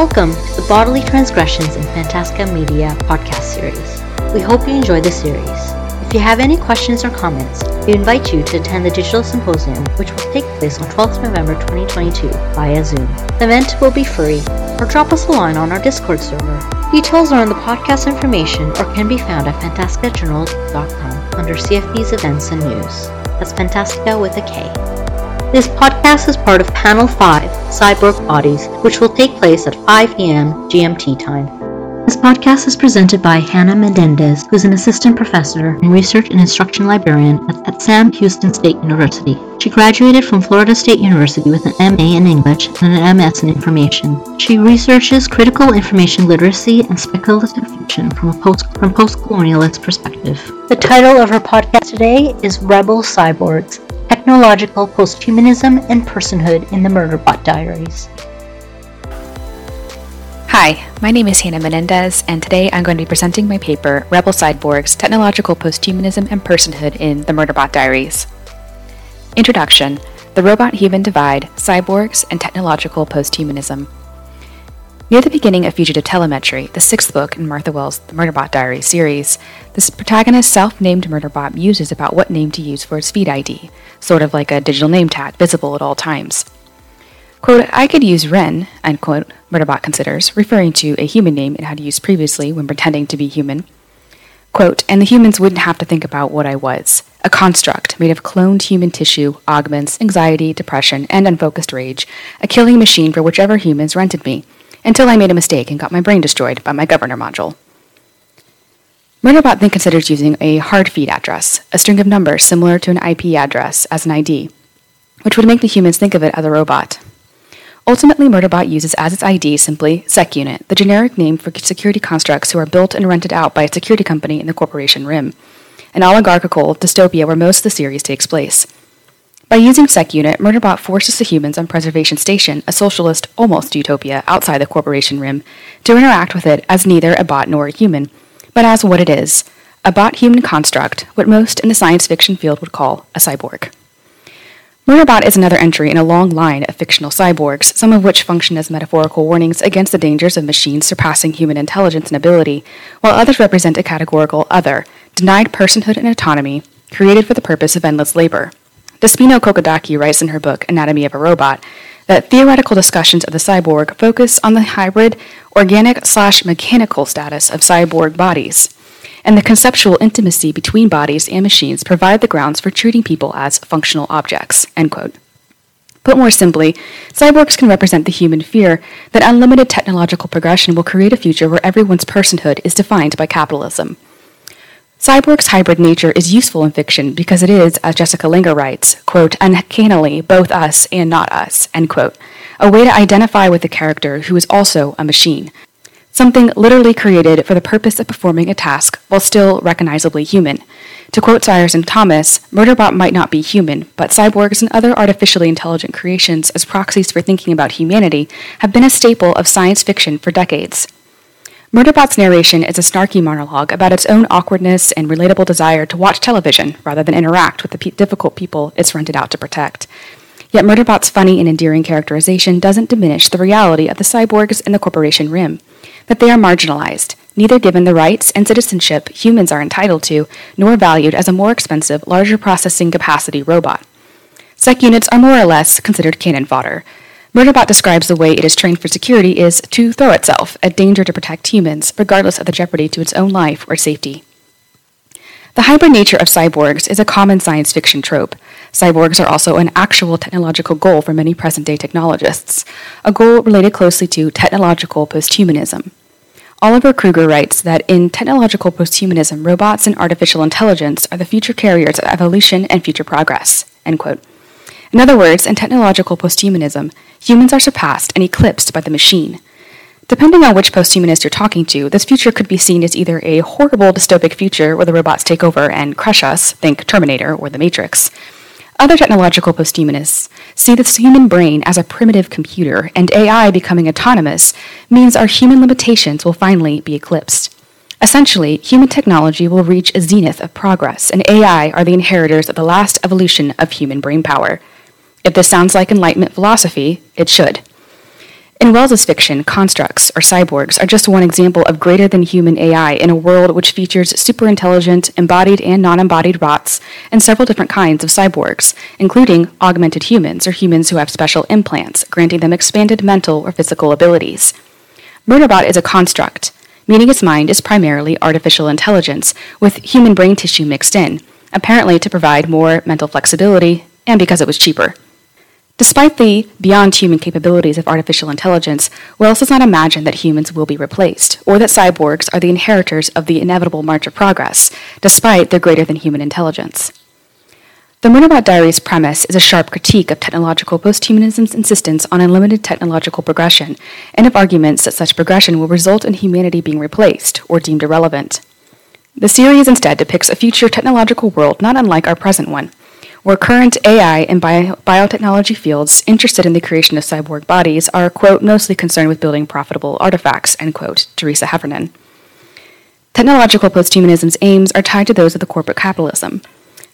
Welcome to the Bodily Transgressions in Fantastika Media podcast series. We hope you enjoy the series. If you have any questions or comments, we invite you to attend the Digital Symposium, which will take place on 12th November 2022 via Zoom. The event will be free, or drop us a line on our Discord server. Details are in the podcast information or can be found at fantastikajournal.com under CFP's events and news. That's Fantastika with a K. This podcast is part of Panel 5, Cyborg Bodies, which will take place at 5 p.m. GMT time. This podcast is presented by Hannah Menendez, who's an assistant professor and research and instruction librarian at, at, Sam Houston State University. She graduated from Florida State University with an MA in English and an MS in information. She researches critical information literacy and speculative fiction from a post from post-colonialist perspective. The title of her podcast today is Rebel Cyborgs: Technological Posthumanism and Personhood in the Murderbot Diaries. Hi, my name is Hannah Menendez, and today I'm going to be presenting my paper, Rebel Cyborgs Technological Posthumanism and Personhood in the Murderbot Diaries. Introduction The Robot Human Divide, Cyborgs, and Technological Posthumanism. Near the beginning of Fugitive Telemetry, the sixth book in Martha Wells' The Murderbot Diary series, the protagonist's self named Murderbot muses about what name to use for its feed ID, sort of like a digital name tag visible at all times. Quote, I could use Ren, unquote, Murderbot considers, referring to a human name it had used previously when pretending to be human. Quote, and the humans wouldn't have to think about what I was a construct made of cloned human tissue, augments, anxiety, depression, and unfocused rage, a killing machine for whichever humans rented me until I made a mistake and got my brain destroyed by my governor module. Murderbot then considers using a hard feed address, a string of numbers similar to an IP address, as an ID, which would make the humans think of it as a robot. Ultimately, Murderbot uses as its ID simply SecUnit, the generic name for security constructs who are built and rented out by a security company in the corporation RIM, an oligarchical dystopia where most of the series takes place. By using SecUnit, Murderbot forces the humans on Preservation Station, a socialist almost utopia outside the corporation rim, to interact with it as neither a bot nor a human, but as what it is a bot human construct, what most in the science fiction field would call a cyborg. Murderbot is another entry in a long line of fictional cyborgs, some of which function as metaphorical warnings against the dangers of machines surpassing human intelligence and ability, while others represent a categorical other, denied personhood and autonomy, created for the purpose of endless labor. Despina Kakoudaki writes in her book Anatomy of a Robot that theoretical discussions of the cyborg focus on the hybrid, organic slash mechanical status of cyborg bodies, and the conceptual intimacy between bodies and machines provide the grounds for treating people as functional objects. End quote. Put more simply, cyborgs can represent the human fear that unlimited technological progression will create a future where everyone's personhood is defined by capitalism. Cyborg's hybrid nature is useful in fiction because it is, as Jessica Langer writes, quote, uncannily both us and not us, end quote, a way to identify with the character who is also a machine, something literally created for the purpose of performing a task while still recognizably human. To quote Ryerson Thomas, Murderbot might not be human, but cyborgs and other artificially intelligent creations as proxies for thinking about humanity have been a staple of science fiction for decades. Murderbot's narration is a snarky monologue about its own awkwardness and relatable desire to watch television rather than interact with the difficult people it's rented out to protect. Yet Murderbot's funny and endearing characterization doesn't diminish the reality of the cyborgs in the corporation rim, that they are marginalized, neither given the rights and citizenship humans are entitled to, nor valued as a more expensive, larger processing capacity robot. Sec units are more or less considered cannon fodder, Murderbot describes the way it is trained for security is to throw itself at danger to protect humans, regardless of the jeopardy to its own life or safety. The hybrid nature of cyborgs is a common science fiction trope. Cyborgs are also an actual technological goal for many present day technologists, a goal related closely to technological posthumanism. Oliver Krüger writes that in technological posthumanism, robots and artificial intelligence are the future carriers of evolution and future progress. End quote. In other words, in technological posthumanism, humans are surpassed and eclipsed by the machine. Depending on which posthumanist you're talking to, this future could be seen as either a horrible dystopic future where the robots take over and crush us, think Terminator or The Matrix. Other technological posthumanists see the human brain as a primitive computer, and AI becoming autonomous means our human limitations will finally be eclipsed. Essentially, human technology will reach a zenith of progress, and AI are the inheritors of the last evolution of human brain power. If this sounds like Enlightenment philosophy, it should. In Wells's fiction, constructs, or cyborgs, are just one example of greater than human AI in a world which features superintelligent, embodied and non embodied bots, and several different kinds of cyborgs, including augmented humans, or humans who have special implants, granting them expanded mental or physical abilities. Murderbot is a construct, meaning its mind is primarily artificial intelligence, with human brain tissue mixed in, apparently to provide more mental flexibility and because it was cheaper. Despite the beyond human capabilities of artificial intelligence, Wells does not imagine that humans will be replaced, or that cyborgs are the inheritors of the inevitable march of progress, despite their greater than human intelligence. The Murderbot Diaries premise is a sharp critique of technological posthumanism's insistence on unlimited technological progression, and of arguments that such progression will result in humanity being replaced or deemed irrelevant. The series instead depicts a future technological world not unlike our present one where current AI and bio- biotechnology fields interested in the creation of cyborg bodies are, quote, mostly concerned with building profitable artifacts, end quote, Teresa Heffernan. Technological posthumanism's aims are tied to those of the corporate capitalism.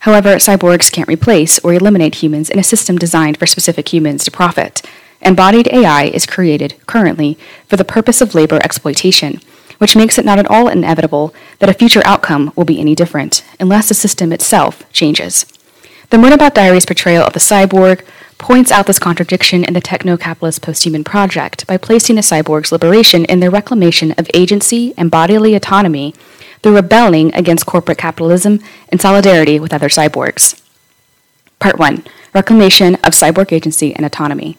However, cyborgs can't replace or eliminate humans in a system designed for specific humans to profit. Embodied AI is created, currently, for the purpose of labor exploitation, which makes it not at all inevitable that a future outcome will be any different, unless the system itself changes. The Murderbot Diaries portrayal of the cyborg points out this contradiction in the techno capitalist posthuman project by placing a cyborg's liberation in their reclamation of agency and bodily autonomy through rebelling against corporate capitalism in solidarity with other cyborgs. Part 1 Reclamation of Cyborg Agency and Autonomy.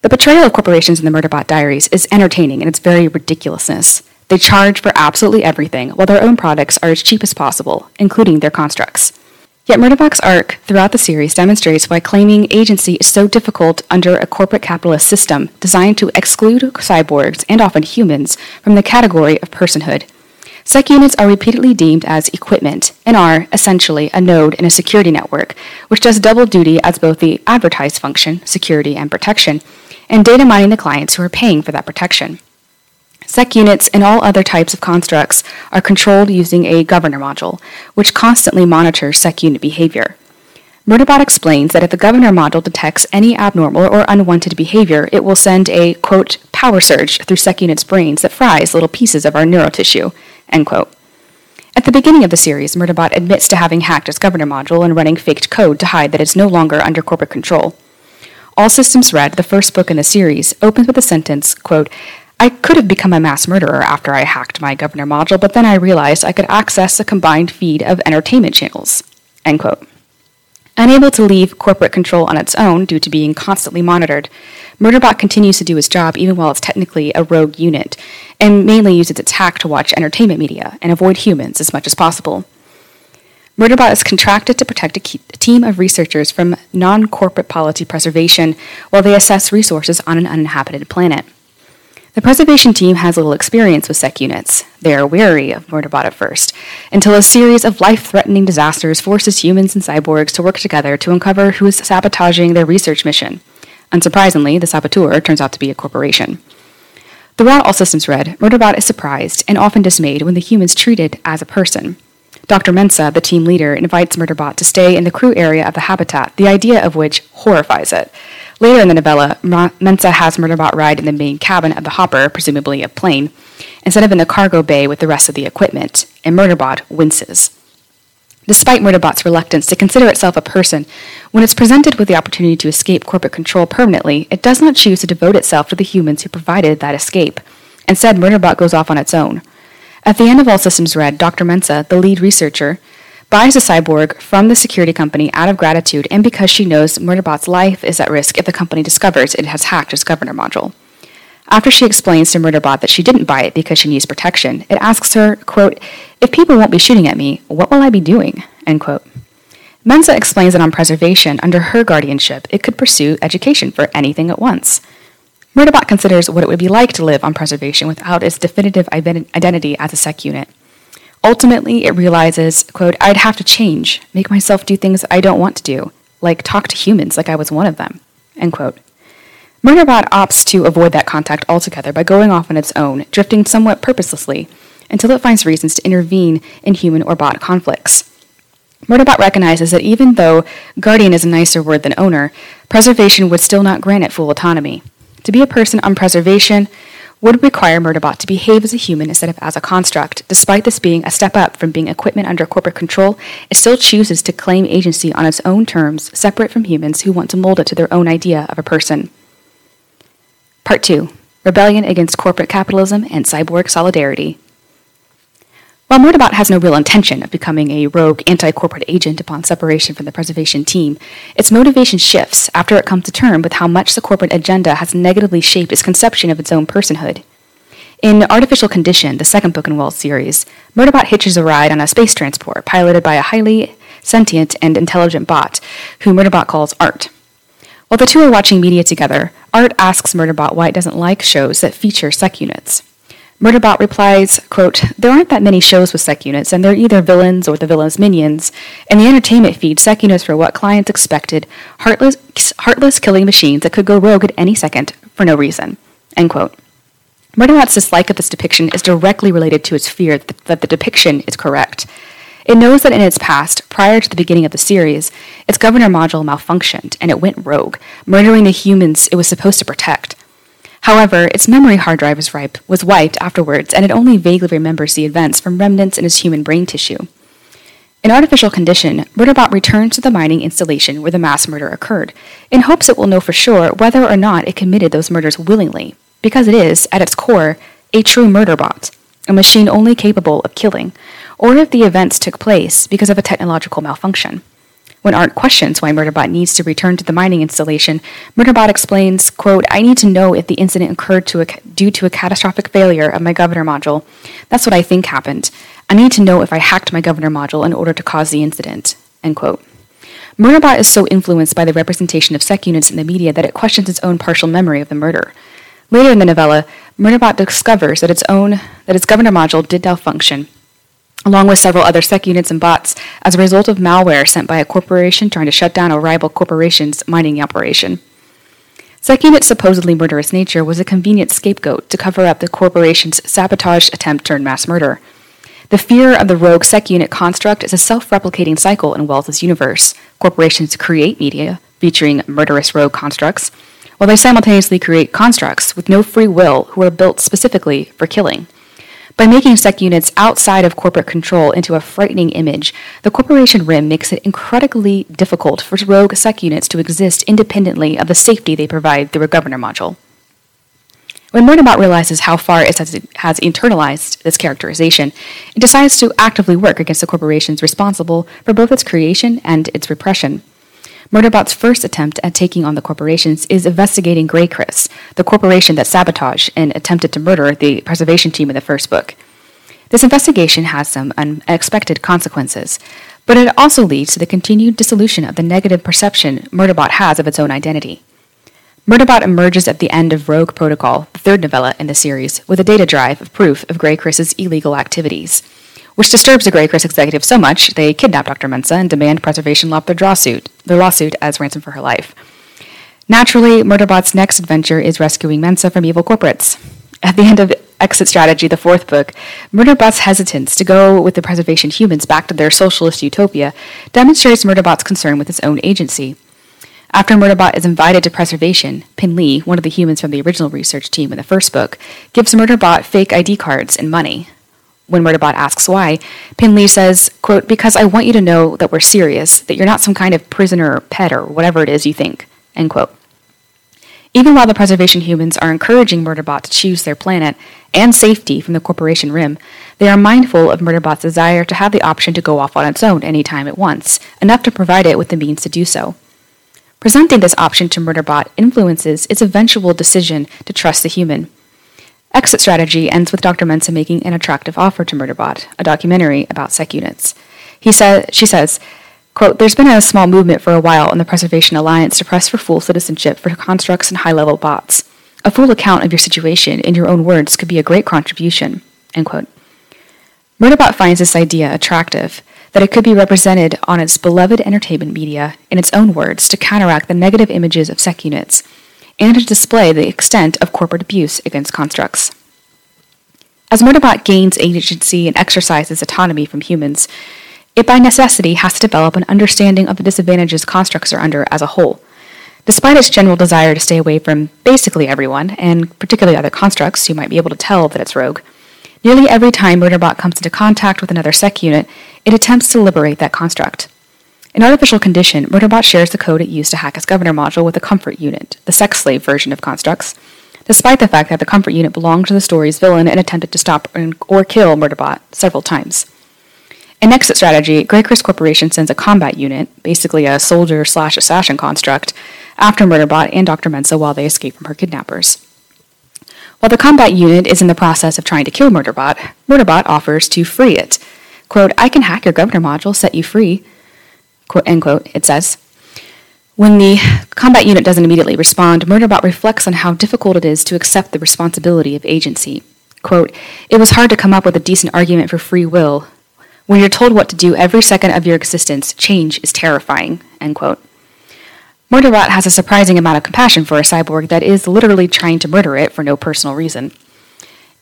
The portrayal of corporations in the Murderbot Diaries is entertaining in its very ridiculousness. They charge for absolutely everything, while their own products are as cheap as possible, including their constructs. Yet Murderbot's arc throughout the series demonstrates why claiming agency is so difficult under a corporate capitalist system designed to exclude cyborgs and often humans from the category of personhood. Sec units are repeatedly deemed as equipment and are, essentially, a node in a security network, which does double duty as both the advertised function, security and protection, and data mining the clients who are paying for that protection. Sec units and all other types of constructs are controlled using a governor module, which constantly monitors sec unit behavior. Murderbot explains that if the governor module detects any abnormal or unwanted behavior, it will send a, quote, power surge through sec units' brains that fries little pieces of our neurotissue, end quote. At the beginning of the series, Murderbot admits to having hacked its governor module and running faked code to hide that it's no longer under corporate control. All Systems Red, the first book in the series, opens with the sentence, quote, I could have become a mass murderer after I hacked my governor module, but then I realized I could access a combined feed of entertainment channels. End quote. Unable to leave corporate control on its own due to being constantly monitored, Murderbot continues to do its job even while it's technically a rogue unit, and mainly uses its hack to watch entertainment media and avoid humans as much as possible. Murderbot is contracted to protect a, a team of researchers from non corporate polity preservation while they assess resources on an uninhabited planet. The preservation team has little experience with sec units. They are wary of Murderbot at first, until a series of life threatening disasters forces humans and cyborgs to work together to uncover who is sabotaging their research mission. Unsurprisingly, the saboteur turns out to be a corporation. Throughout All Systems Red, Murderbot is surprised and often dismayed when the humans treated as a person. Dr. Mensah, the team leader, invites Murderbot to stay in the crew area of the habitat, the idea of which horrifies it. Later in the novella, Mensah has Murderbot ride in the main cabin of the hopper, presumably a plane, instead of in the cargo bay with the rest of the equipment, and Murderbot winces. Despite Murderbot's reluctance to consider itself a person, when it's presented with the opportunity to escape corporate control permanently, it does not choose to devote itself to the humans who provided that escape. Instead, Murderbot goes off on its own. At the end of All Systems Red, Dr. Mensah, the lead researcher, buys a cyborg from the security company out of gratitude and because she knows Murderbot's life is at risk if the company discovers it has hacked its governor module. After she explains to Murderbot that she didn't buy it because she needs protection, it asks her, quote, If people won't be shooting at me, what will I be doing? End quote. Mensah explains that on preservation, under her guardianship, it could pursue education for anything at once. Murderbot considers what it would be like to live on preservation without its definitive identity as a sec unit. Ultimately, it realizes, quote, I'd have to change, make myself do things I don't want to do, like talk to humans like I was one of them, end quote. Murderbot opts to avoid that contact altogether by going off on its own, drifting somewhat purposelessly, until it finds reasons to intervene in human or bot conflicts. Murderbot recognizes that even though guardian is a nicer word than owner, preservation would still not grant it full autonomy. To be a person on preservation would require Murderbot to behave as a human instead of as a construct. Despite this being a step up from being equipment under corporate control, it still chooses to claim agency on its own terms, separate from humans who want to mold it to their own idea of a person. Part 2 Rebellion against corporate capitalism and cyborg solidarity. While Murderbot has no real intention of becoming a rogue anti corporate agent upon separation from the preservation team, its motivation shifts after it comes to terms with how much the corporate agenda has negatively shaped its conception of its own personhood. In Artificial Condition, the second book in Wells' series, Murderbot hitches a ride on a space transport piloted by a highly sentient and intelligent bot, who Murderbot calls Art. While the two are watching media together, Art asks Murderbot why it doesn't like shows that feature sec units. Murderbot replies, quote, There aren't that many shows with sec units, and they're either villains or the villain's minions. In the entertainment feed, sec units were what clients expected, heartless, heartless killing machines that could go rogue at any second for no reason. End quote. Murderbot's dislike of this depiction is directly related to its fear that the depiction is correct. It knows that in its past, prior to the beginning of the series, its governor module malfunctioned and it went rogue, murdering the humans it was supposed to protect. However, its memory hard drive was, ripe, was wiped afterwards, and it only vaguely remembers the events from remnants in its human brain tissue. In artificial condition, Murderbot returns to the mining installation where the mass murder occurred, in hopes it will know for sure whether or not it committed those murders willingly, because it is, at its core, a true murderbot, a machine only capable of killing, or if the events took place because of a technological malfunction. When Art questions why Murderbot needs to return to the mining installation, Murderbot explains, quote, I need to know if the incident occurred to a, due to a catastrophic failure of my governor module. That's what I think happened. I need to know if I hacked my governor module in order to cause the incident, end quote. Murderbot is so influenced by the representation of sec units in the media that it questions its own partial memory of the murder. Later in the novella, Murderbot discovers that its own that its governor module did malfunction along with several other sec units and bots, as a result of malware sent by a corporation trying to shut down a rival corporation's mining operation. SEC unit's supposedly murderous nature was a convenient scapegoat to cover up the corporation's sabotage attempt turned mass murder. The fear of the rogue SEC unit construct is a self replicating cycle in Wells's universe. Corporations create media featuring murderous rogue constructs, while they simultaneously create constructs with no free will who are built specifically for killing. By making sec units outside of corporate control into a frightening image, the corporation RIM makes it incredibly difficult for rogue sec units to exist independently of the safety they provide through a governor module. When Murderbot realizes how far it has internalized this characterization, it decides to actively work against the corporations responsible for both its creation and its repression. Murderbot's first attempt at taking on the corporations is investigating GrayCris, the corporation that sabotaged and attempted to murder the preservation team in the first book. This investigation has some unexpected consequences, but it also leads to the continued dissolution of the negative perception Murderbot has of its own identity. Murderbot emerges at the end of Rogue Protocol, the third novella in the series, with a data drive of proof of GrayCris's illegal activities which disturbs the GrayCris executive so much they kidnap Dr. Mensah and demand preservation drop their lawsuit, their lawsuit as ransom for her life. Naturally, Murderbot's next adventure is rescuing Mensah from evil corporates. At the end of Exit Strategy, the fourth book, Murderbot's hesitance to go with the preservation humans back to their socialist utopia demonstrates Murderbot's concern with his own agency. After Murderbot is invited to preservation, Pin-Lee, one of the humans from the original research team in the first book, gives Murderbot fake ID cards and money. When Murderbot asks why, Pin-Lee says, quote, because I want you to know that we're serious, that you're not some kind of prisoner or pet or whatever it is you think, end quote. Even while the preservation humans are encouraging Murderbot to choose their planet and safety from the corporation rim, they are mindful of Murderbot's desire to have the option to go off on its own any time it wants, enough to provide it with the means to do so. Presenting this option to Murderbot influences its eventual decision to trust the human. Exit Strategy ends with Dr. Mensah making an attractive offer to Murderbot, a documentary about sec units. He sa- she says, quote, There's been a small movement for a while in the Preservation Alliance to press for full citizenship for constructs and high level bots. A full account of your situation in your own words could be a great contribution. End quote. Murderbot finds this idea attractive, that it could be represented on its beloved entertainment media in its own words to counteract the negative images of sec units and to display the extent of corporate abuse against constructs. As Murderbot gains agency and exercises autonomy from humans, it by necessity has to develop an understanding of the disadvantages constructs are under as a whole. Despite its general desire to stay away from basically everyone, and particularly other constructs you might be able to tell that it's rogue, nearly every time Murderbot comes into contact with another sec unit, it attempts to liberate that construct. In Artificial Condition, Murderbot shares the code it used to hack its governor module with the Comfort unit, the sex slave version of constructs, despite the fact that the Comfort unit belonged to the story's villain and attempted to stop or kill Murderbot several times. In exit strategy, GrayCris Corporation sends a combat unit, basically a soldier slash assassin construct, after Murderbot and Dr. Mensah while they escape from her kidnappers. While the combat unit is in the process of trying to kill Murderbot, Murderbot offers to free it. Quote, I can hack your governor module, set you free. Quote, end quote, it says. When the combat unit doesn't immediately respond, Murderbot reflects on how difficult it is to accept the responsibility of agency. Quote, It was hard to come up with a decent argument for free will. When you're told what to do every second of your existence, change is terrifying. End quote. Murderbot has a surprising amount of compassion for a cyborg that is literally trying to murder it for no personal reason.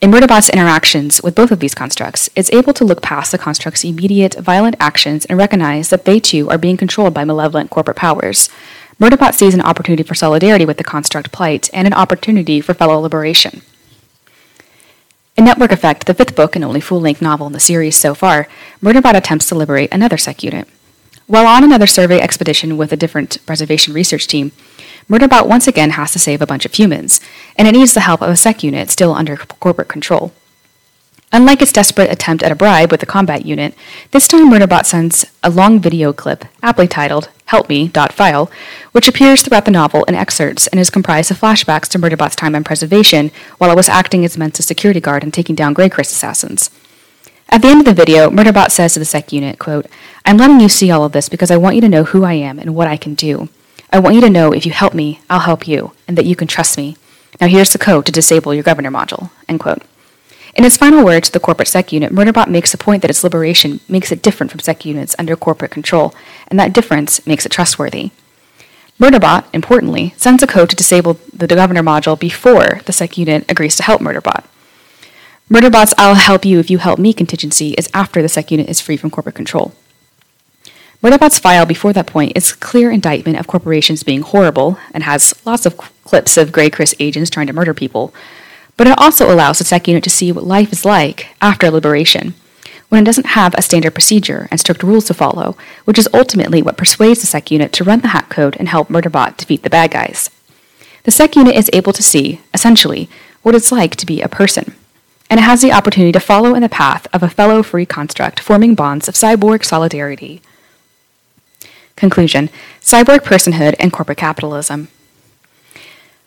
In Murderbot's interactions with both of these constructs, it's able to look past the construct's immediate, violent actions and recognize that they too are being controlled by malevolent corporate powers. Murderbot sees an opportunity for solidarity with the construct plight and an opportunity for fellow liberation. In Network Effect, the fifth book and only full length novel in the series so far, Murderbot attempts to liberate another sec unit. While on another survey expedition with a different preservation research team, Murderbot once again has to save a bunch of humans, and it needs the help of a sec unit still under corporate control. Unlike its desperate attempt at a bribe with the combat unit, this time Murderbot sends a long video clip, aptly titled Help Me.file, which appears throughout the novel in excerpts and is comprised of flashbacks to Murderbot's time on preservation while it was acting as Mensah's security guard and taking down GrayCris assassins. At the end of the video, Murderbot says to the sec unit, quote, I'm letting you see all of this because I want you to know who I am and what I can do. I want you to know if you help me, I'll help you, and that you can trust me. Now here's the code to disable your governor module. End quote. In its final word to the corporate sec unit, Murderbot makes the point that its liberation makes it different from sec units under corporate control, and that difference makes it trustworthy. Murderbot, importantly, sends a code to disable the governor module before the sec unit agrees to help Murderbot. Murderbot's I'll help you if you help me contingency is after the sec unit is free from corporate control. Murderbot's file before that point is a clear indictment of corporations being horrible and has lots of clips of GrayCris agents trying to murder people, but it also allows the sec unit to see what life is like after liberation, when it doesn't have a standard procedure and strict rules to follow, which is ultimately what persuades the sec unit to run the hack code and help Murderbot defeat the bad guys. The sec unit is able to see, essentially, what it's like to be a person and it has the opportunity to follow in the path of a fellow free construct, forming bonds of cyborg solidarity. Conclusion Cyborg personhood and corporate capitalism.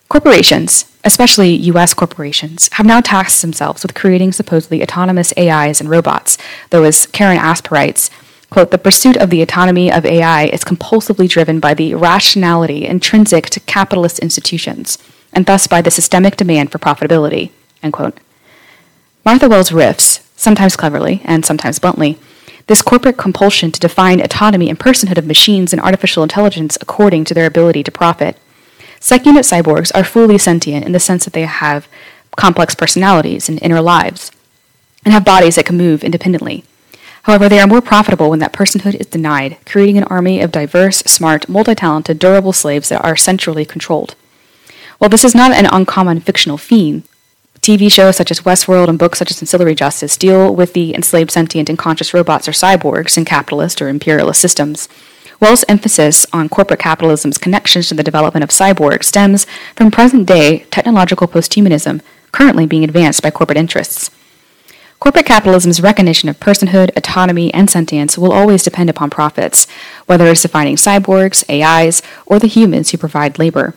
Corporations, especially US corporations, have now tasked themselves with creating supposedly autonomous AIs and robots, though, as Karen Asp writes, quote, the pursuit of the autonomy of AI is compulsively driven by the rationality intrinsic to capitalist institutions, and thus by the systemic demand for profitability, end quote. Martha Wells riffs, sometimes cleverly and sometimes bluntly, this corporate compulsion to define autonomy and personhood of machines and artificial intelligence according to their ability to profit. Sec-unit cyborgs are fully sentient in the sense that they have complex personalities and inner lives, and have bodies that can move independently. However, they are more profitable when that personhood is denied, creating an army of diverse, smart, multi talented, durable slaves that are centrally controlled. While this is not an uncommon fictional theme, TV shows such as Westworld and books such as Ancillary Justice deal with the enslaved sentient and conscious robots or cyborgs in capitalist or imperialist systems. Wells' emphasis on corporate capitalism's connections to the development of cyborgs stems from present day technological posthumanism currently being advanced by corporate interests. Corporate capitalism's recognition of personhood, autonomy, and sentience will always depend upon profits, whether it's defining cyborgs, AIs, or the humans who provide labor.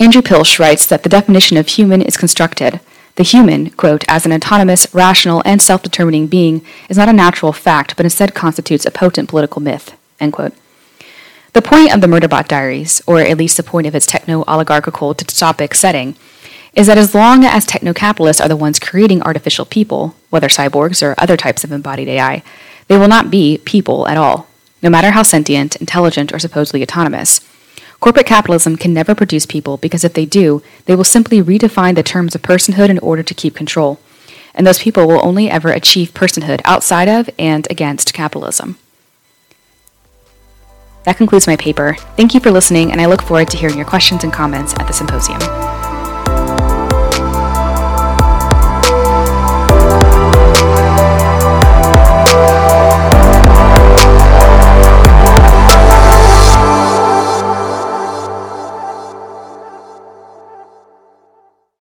Andrew Pilsch writes that the definition of human is constructed. The human, quote, as an autonomous, rational, and self determining being, is not a natural fact, but instead constitutes a potent political myth, end quote. The point of the Murderbot Diaries, or at least the point of its techno oligarchical dystopic setting, is that as long as techno capitalists are the ones creating artificial people, whether cyborgs or other types of embodied AI, they will not be people at all, no matter how sentient, intelligent, or supposedly autonomous. Corporate capitalism can never produce people because if they do, they will simply redefine the terms of personhood in order to keep control. And those people will only ever achieve personhood outside of and against capitalism. That concludes my paper. Thank you for listening, and I look forward to hearing your questions and comments at the symposium.